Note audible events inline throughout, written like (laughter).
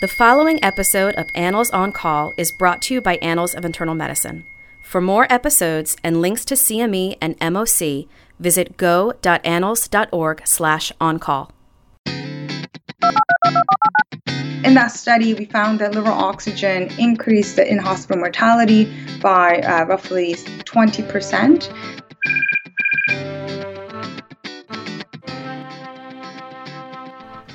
The following episode of Annals on Call is brought to you by Annals of Internal Medicine. For more episodes and links to CME and MOC, visit go.annals.org slash on-call. In that study, we found that liberal oxygen increased the in-hospital mortality by uh, roughly 20%.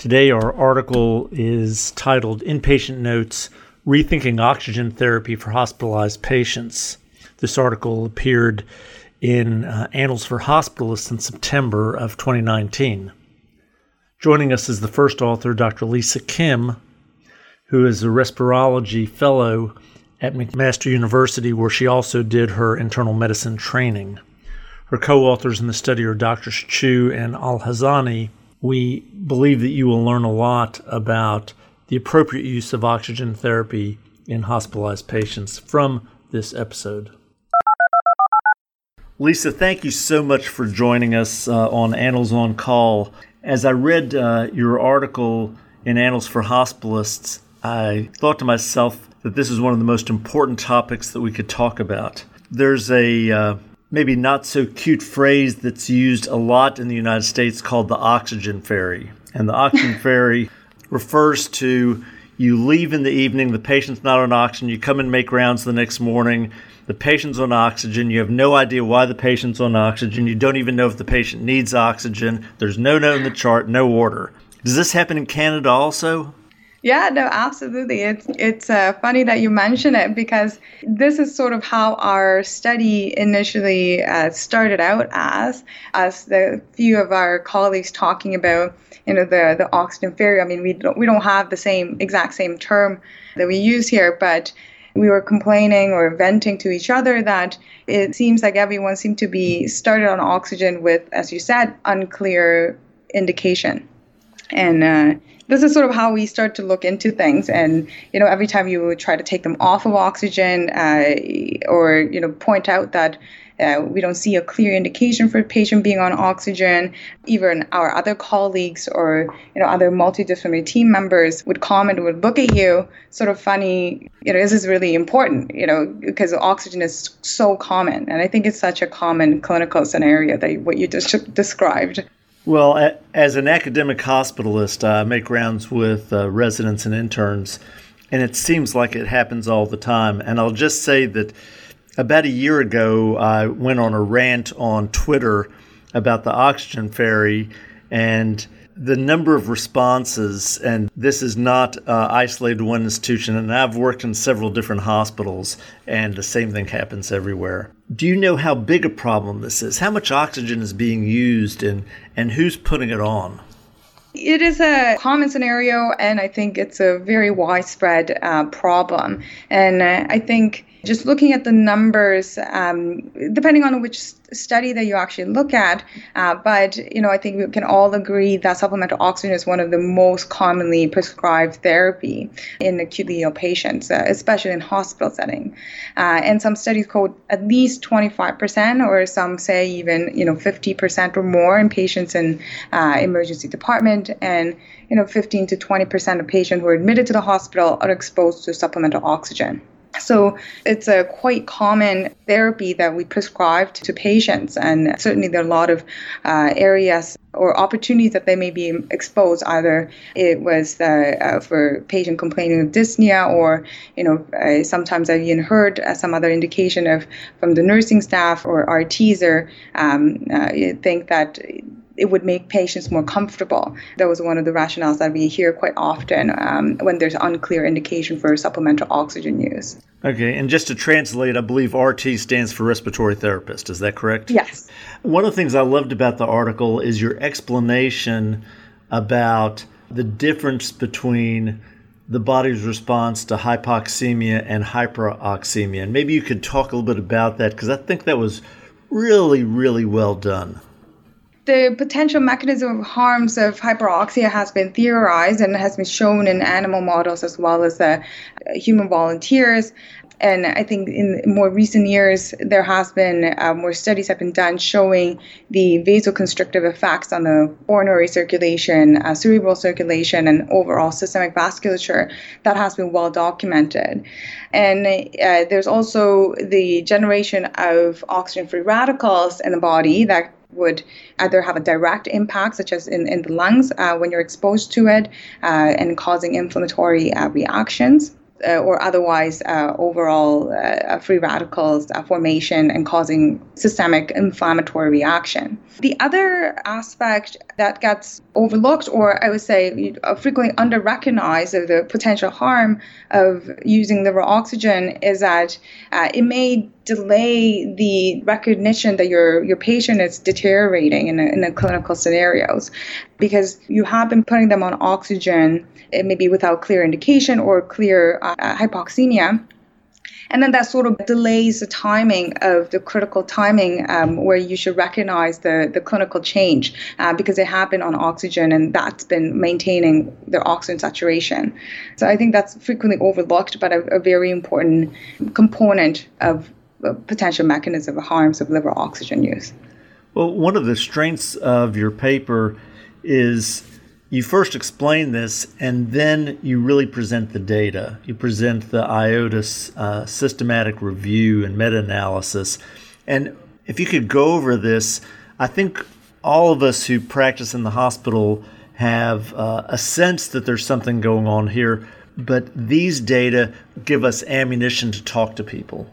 Today, our article is titled Inpatient Notes Rethinking Oxygen Therapy for Hospitalized Patients. This article appeared in uh, Annals for Hospitalists in September of 2019. Joining us is the first author, Dr. Lisa Kim, who is a respirology fellow at McMaster University, where she also did her internal medicine training. Her co authors in the study are Drs. Chu and Alhazzani we believe that you will learn a lot about the appropriate use of oxygen therapy in hospitalized patients from this episode. Lisa, thank you so much for joining us uh, on Annals on Call. As I read uh, your article in Annals for Hospitalists, I thought to myself that this is one of the most important topics that we could talk about. There's a uh, maybe not so cute phrase that's used a lot in the United States called the oxygen fairy. And the oxygen (laughs) fairy refers to you leave in the evening, the patient's not on oxygen, you come and make rounds the next morning, the patient's on oxygen, you have no idea why the patient's on oxygen, you don't even know if the patient needs oxygen, there's no note in the chart, no order. Does this happen in Canada also? Yeah, no, absolutely. It's it's uh, funny that you mention it because this is sort of how our study initially uh, started out as, as the few of our colleagues talking about, you know, the the oxygen fairy. I mean, we don't we don't have the same exact same term that we use here, but we were complaining or venting to each other that it seems like everyone seemed to be started on oxygen with, as you said, unclear indication. And uh, this is sort of how we start to look into things. And you know, every time you try to take them off of oxygen, uh, or you know, point out that uh, we don't see a clear indication for a patient being on oxygen. Even our other colleagues or you know other multidisciplinary team members would comment, would look at you, sort of funny. You know, this is really important. You know, because oxygen is so common, and I think it's such a common clinical scenario that what you just described. Well, as an academic hospitalist, I make rounds with uh, residents and interns, and it seems like it happens all the time. And I'll just say that about a year ago, I went on a rant on Twitter about the oxygen fairy and the number of responses, and this is not uh, isolated one institution, and I've worked in several different hospitals, and the same thing happens everywhere. Do you know how big a problem this is? How much oxygen is being used, and, and who's putting it on? It is a common scenario, and I think it's a very widespread uh, problem. And uh, I think just looking at the numbers, um, depending on which study that you actually look at, uh, but you know, I think we can all agree that supplemental oxygen is one of the most commonly prescribed therapy in acutely ill patients, uh, especially in hospital setting. Uh, and some studies quote at least 25%, or some say even you know 50% or more in patients in uh, emergency department, and you know 15 to 20% of patients who are admitted to the hospital are exposed to supplemental oxygen. So it's a quite common therapy that we prescribe to patients, and certainly there are a lot of uh, areas or opportunities that they may be exposed. Either it was uh, uh, for patient complaining of dyspnea, or you know uh, sometimes I've even heard uh, some other indication of from the nursing staff or RTs or um, uh, think that it would make patients more comfortable. That was one of the rationales that we hear quite often um, when there's unclear indication for supplemental oxygen use. Okay, and just to translate, I believe RT stands for respiratory therapist. Is that correct? Yes. One of the things I loved about the article is your explanation about the difference between the body's response to hypoxemia and hyperoxemia. And maybe you could talk a little bit about that because I think that was really, really well done. The potential mechanism of harms of hyperoxia has been theorized and has been shown in animal models as well as uh, human volunteers. And I think in more recent years, there has been uh, more studies have been done showing the vasoconstrictive effects on the coronary circulation, uh, cerebral circulation, and overall systemic vasculature that has been well documented. And uh, there's also the generation of oxygen-free radicals in the body that would either have a direct impact, such as in, in the lungs uh, when you're exposed to it, uh, and causing inflammatory uh, reactions uh, or otherwise uh, overall uh, free radicals formation and causing systemic inflammatory reaction. The other aspect that gets overlooked, or I would say frequently under recognized of the potential harm of using liberal oxygen is that it may delay the recognition that your your patient is deteriorating in, a, in a clinical scenarios because you have been putting them on oxygen maybe without clear indication or clear uh, hypoxemia and then that sort of delays the timing of the critical timing um, where you should recognize the, the clinical change uh, because they have been on oxygen and that's been maintaining their oxygen saturation. So I think that's frequently overlooked, but a, a very important component of potential mechanism of harms of liberal oxygen use. Well, one of the strengths of your paper is you first explain this and then you really present the data. You present the IOTA uh, systematic review and meta analysis. And if you could go over this, I think all of us who practice in the hospital have uh, a sense that there's something going on here, but these data give us ammunition to talk to people.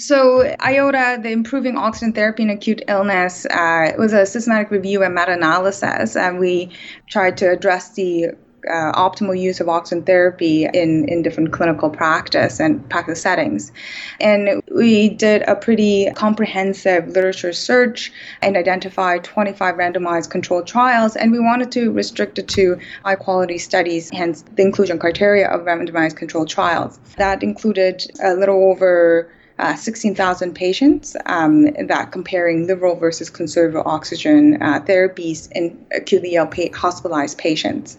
So, IOTA, the Improving Oxygen Therapy in Acute Illness, uh, was a systematic review and meta analysis, and we tried to address the uh, optimal use of oxygen therapy in, in different clinical practice and practice settings. And we did a pretty comprehensive literature search and identified 25 randomized controlled trials. And we wanted to restrict it to high quality studies, hence the inclusion criteria of randomized controlled trials. That included a little over uh, 16,000 patients um, that comparing liberal versus conservative oxygen uh, therapies in acutely ill pa- hospitalized patients.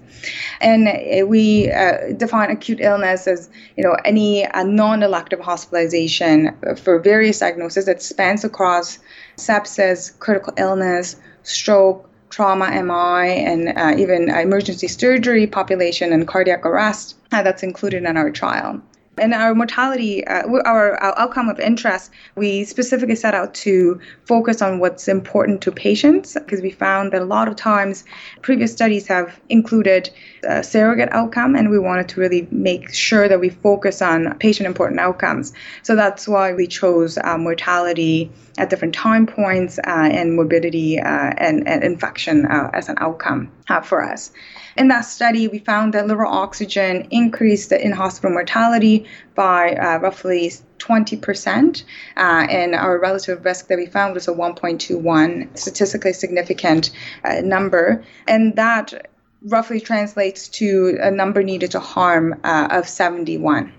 And uh, we uh, define acute illness as you know any uh, non-elective hospitalization for various diagnoses that spans across sepsis, critical illness, stroke, trauma MI, and uh, even emergency surgery population and cardiac arrest uh, that's included in our trial in our mortality, uh, our, our outcome of interest, we specifically set out to focus on what's important to patients because we found that a lot of times previous studies have included a surrogate outcome, and we wanted to really make sure that we focus on patient important outcomes. So that's why we chose uh, mortality at different time points uh, and morbidity uh, and, and, infection uh, as an outcome uh, for us. In that study, we found that liberal oxygen increased the in hospital mortality by uh, roughly 20%, uh, and our relative risk that we found was a 1.21, statistically significant uh, number. And that roughly translates to a number needed to harm uh, of 71.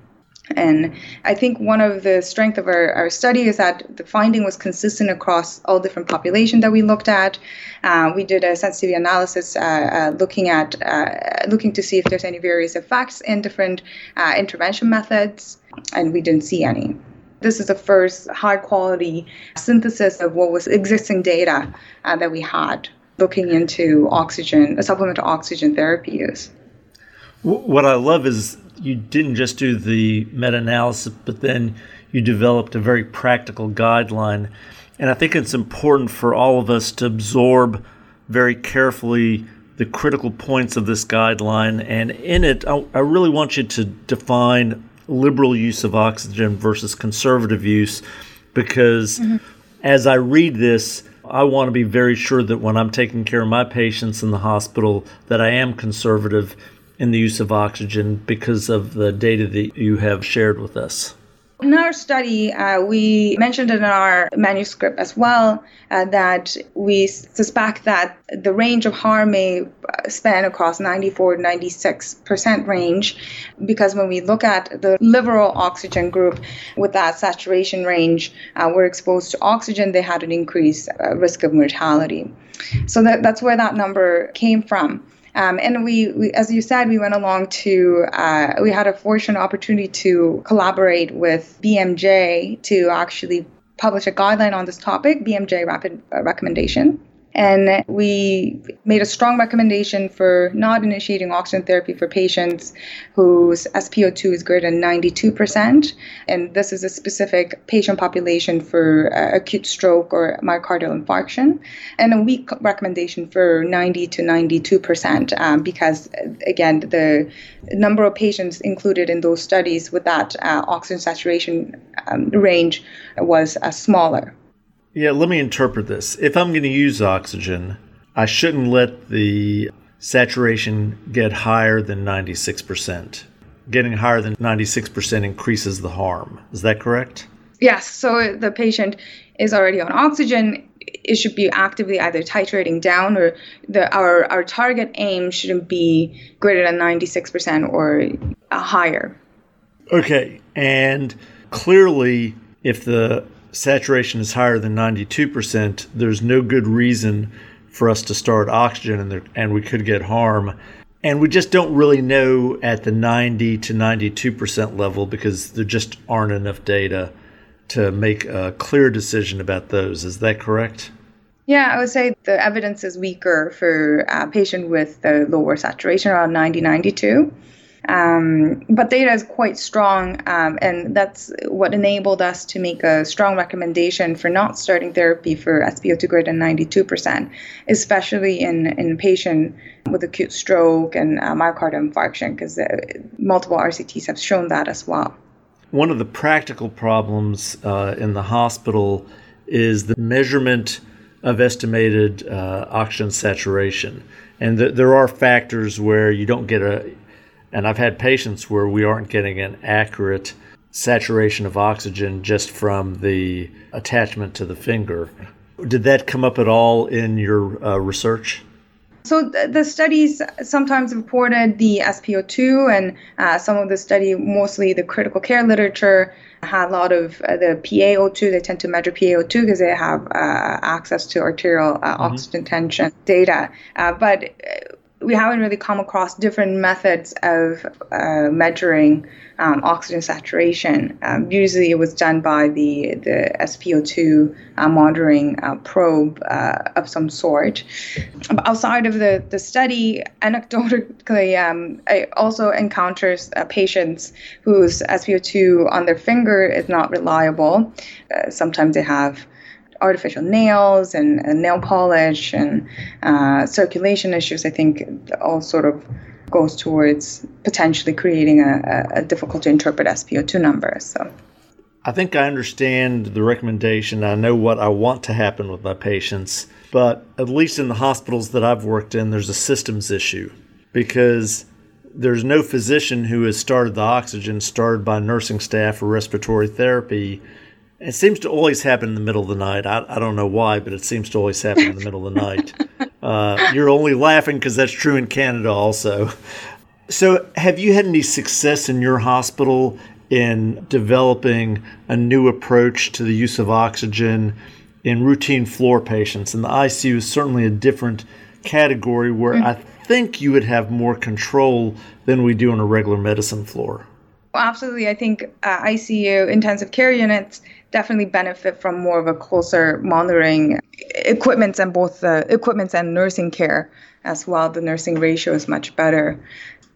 And I think one of the strength of our, our study is that the finding was consistent across all different population that we looked at. Uh, we did a sensitivity analysis uh, uh, looking at uh, looking to see if there's any various effects in different uh, intervention methods, and we didn't see any. This is the first high quality synthesis of what was existing data uh, that we had looking into oxygen, supplemental oxygen therapy use. What I love is you didn't just do the meta analysis, but then you developed a very practical guideline. And I think it's important for all of us to absorb very carefully the critical points of this guideline. And in it, I, I really want you to define liberal use of oxygen versus conservative use because mm-hmm. as I read this, I want to be very sure that when I'm taking care of my patients in the hospital that I am conservative in the use of oxygen because of the data that you have shared with us? In our study, uh, we mentioned in our manuscript as well uh, that we suspect that the range of harm may uh, span across 94 to 96% range because when we look at the liberal oxygen group with that saturation range, uh, were exposed to oxygen, they had an increased uh, risk of mortality. So that, that's where that number came from. Um, and we, we, as you said, we went along to, uh, we had a fortunate opportunity to collaborate with BMJ to actually publish a guideline on this topic, BMJ Rapid uh, Recommendation. And we made a strong recommendation for not initiating oxygen therapy for patients whose SpO2 is greater than 92%. And this is a specific patient population for uh, acute stroke or myocardial infarction. And a weak recommendation for 90 to 92%, um, because, again, the number of patients included in those studies with that uh, oxygen saturation um, range was uh, smaller. Yeah, let me interpret this. If I'm going to use oxygen, I shouldn't let the saturation get higher than 96%. Getting higher than 96% increases the harm. Is that correct? Yes. So the patient is already on oxygen. It should be actively either titrating down or the our, our target aim shouldn't be greater than 96% or uh, higher. Okay. And clearly, if the saturation is higher than 92%, there's no good reason for us to start oxygen and, there, and we could get harm. And we just don't really know at the 90 to 92% level because there just aren't enough data to make a clear decision about those. Is that correct? Yeah, I would say the evidence is weaker for a patient with the lower saturation around 90, 92. Um, but data is quite strong, um, and that's what enabled us to make a strong recommendation for not starting therapy for SpO2 greater than 92%, especially in in patient with acute stroke and uh, myocardial infarction, because uh, multiple RCTs have shown that as well. One of the practical problems uh, in the hospital is the measurement of estimated uh, oxygen saturation. And th- there are factors where you don't get a and I've had patients where we aren't getting an accurate saturation of oxygen just from the attachment to the finger. Did that come up at all in your uh, research? So the studies sometimes reported the SpO2, and uh, some of the study, mostly the critical care literature, had a lot of uh, the PaO2. They tend to measure PaO2 because they have uh, access to arterial uh, mm-hmm. oxygen tension data. Uh, but we haven't really come across different methods of uh, measuring um, oxygen saturation. Um, usually, it was done by the the SpO2 uh, monitoring uh, probe uh, of some sort. But outside of the the study, anecdotally, um, I also encounters uh, patients whose SpO2 on their finger is not reliable. Uh, sometimes they have artificial nails and, and nail polish and uh, circulation issues, I think all sort of goes towards potentially creating a, a difficult to interpret SpO2 number. So. I think I understand the recommendation. I know what I want to happen with my patients, but at least in the hospitals that I've worked in, there's a systems issue because there's no physician who has started the oxygen started by nursing staff or respiratory therapy it seems to always happen in the middle of the night. I, I don't know why, but it seems to always happen in the middle of the night. (laughs) Uh, you're only laughing because that's true in Canada also. So, have you had any success in your hospital in developing a new approach to the use of oxygen in routine floor patients? And the ICU is certainly a different category where mm-hmm. I think you would have more control than we do on a regular medicine floor. Well, absolutely. I think uh, ICU intensive care units definitely benefit from more of a closer monitoring equipments and both the equipments and nursing care as well. The nursing ratio is much better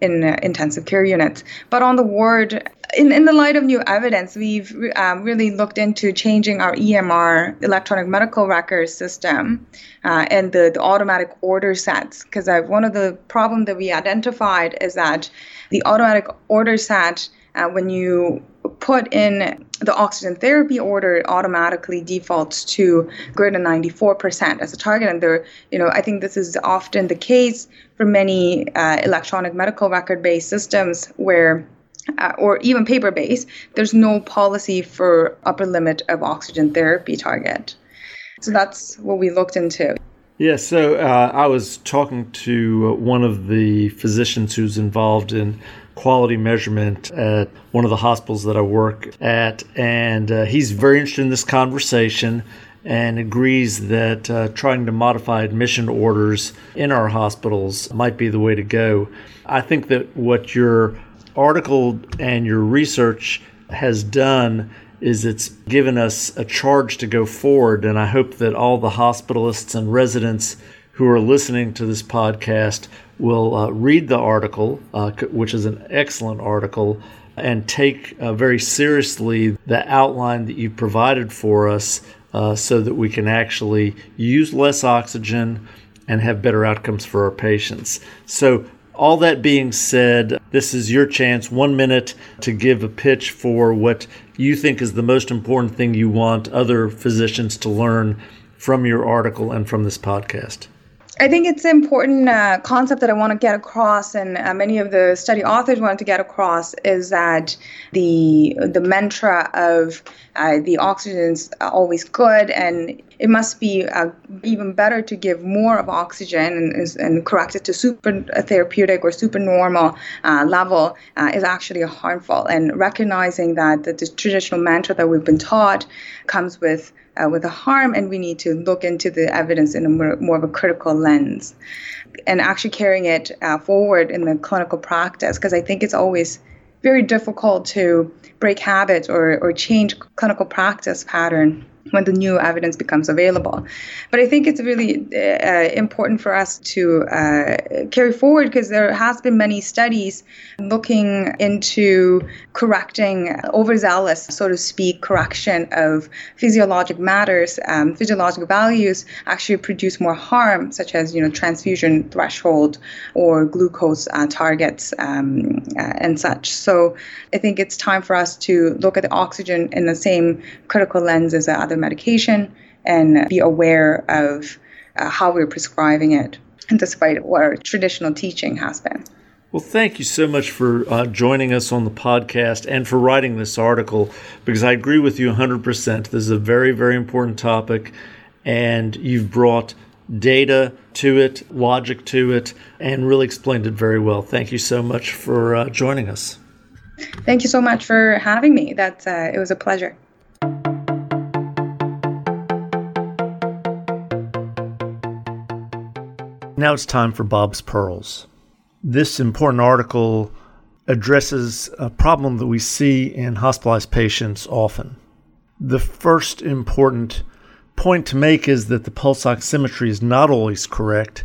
in uh, intensive care units. But on the ward, in, in the light of new evidence, we've um, really looked into changing our EMR, electronic medical records system, uh, and the, the automatic order sets. Because uh, one of the problems that we identified is that the automatic order set uh, when you put in the oxygen therapy order, it automatically defaults to greater than 94% as a target. And there, you know, I think this is often the case for many uh, electronic medical record-based systems where uh, or even paper based, there's no policy for upper limit of oxygen therapy target. So that's what we looked into. Yeah, so uh, I was talking to one of the physicians who's involved in quality measurement at one of the hospitals that I work at, and uh, he's very interested in this conversation and agrees that uh, trying to modify admission orders in our hospitals might be the way to go. I think that what your article and your research has done is it's given us a charge to go forward. And I hope that all the hospitalists and residents who are listening to this podcast will uh, read the article, uh, which is an excellent article, and take uh, very seriously the outline that you provided for us uh, so that we can actually use less oxygen and have better outcomes for our patients. So, all that being said, this is your chance, one minute, to give a pitch for what you think is the most important thing you want other physicians to learn from your article and from this podcast. I think it's an important uh, concept that I want to get across, and uh, many of the study authors wanted to get across, is that the the mantra of uh, the oxygen is always good, and it must be uh, even better to give more of oxygen and, and correct it to super therapeutic or super normal uh, level uh, is actually harmful. And recognizing that the, the traditional mantra that we've been taught comes with uh, with a harm, and we need to look into the evidence in a more, more of a critical lens and actually carrying it uh, forward in the clinical practice because I think it's always very difficult to break habits or, or change clinical practice pattern when the new evidence becomes available. But I think it's really uh, important for us to uh, carry forward because there has been many studies looking into correcting overzealous, so to speak, correction of physiologic matters, um, physiologic values actually produce more harm, such as you know transfusion threshold or glucose uh, targets um, uh, and such. So I think it's time for us to look at the oxygen in the same critical lens as the other medication and be aware of uh, how we're prescribing it, despite what our traditional teaching has been. Well, thank you so much for uh, joining us on the podcast and for writing this article because I agree with you 100%. This is a very, very important topic, and you've brought data to it, logic to it, and really explained it very well. Thank you so much for uh, joining us. Thank you so much for having me. That uh, it was a pleasure. Now it's time for Bob's Pearls. This important article addresses a problem that we see in hospitalized patients often. The first important point to make is that the pulse oximetry is not always correct,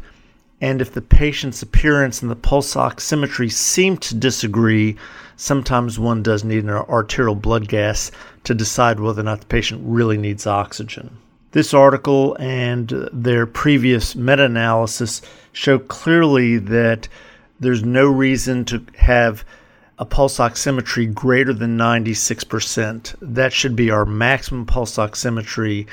and if the patient's appearance and the pulse oximetry seem to disagree, sometimes one does need an arterial blood gas to decide whether or not the patient really needs oxygen. This article and their previous meta analysis show clearly that there's no reason to have a pulse oximetry greater than 96%. That should be our maximum pulse oximetry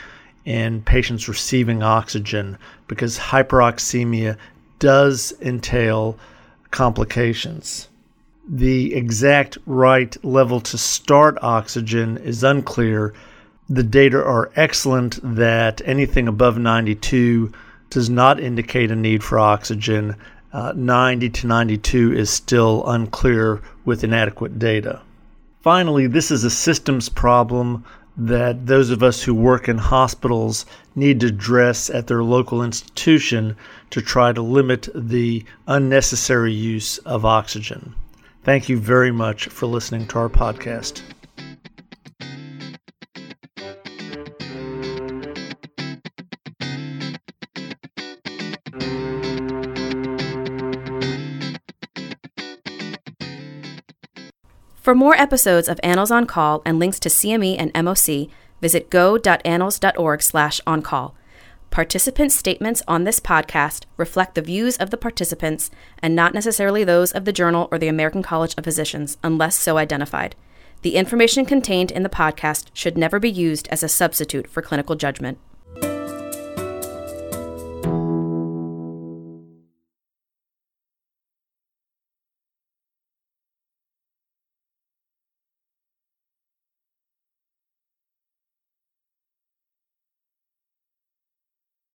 in patients receiving oxygen because hyperoxemia does entail complications. The exact right level to start oxygen is unclear the data are excellent that anything above 92 does not indicate a need for oxygen. Uh, 90 to 92 is still unclear with inadequate data. Finally, this is a systems problem that those of us who work in hospitals need to address at their local institution to try to limit the unnecessary use of oxygen. Thank you very much for listening to our podcast. For more episodes of Annals on Call and links to CME and MOC, visit go.annals.org slash on. Participant statements on this podcast reflect the views of the participants and not necessarily those of the journal or the American College of Physicians, unless so identified. The information contained in the podcast should never be used as a substitute for clinical judgment.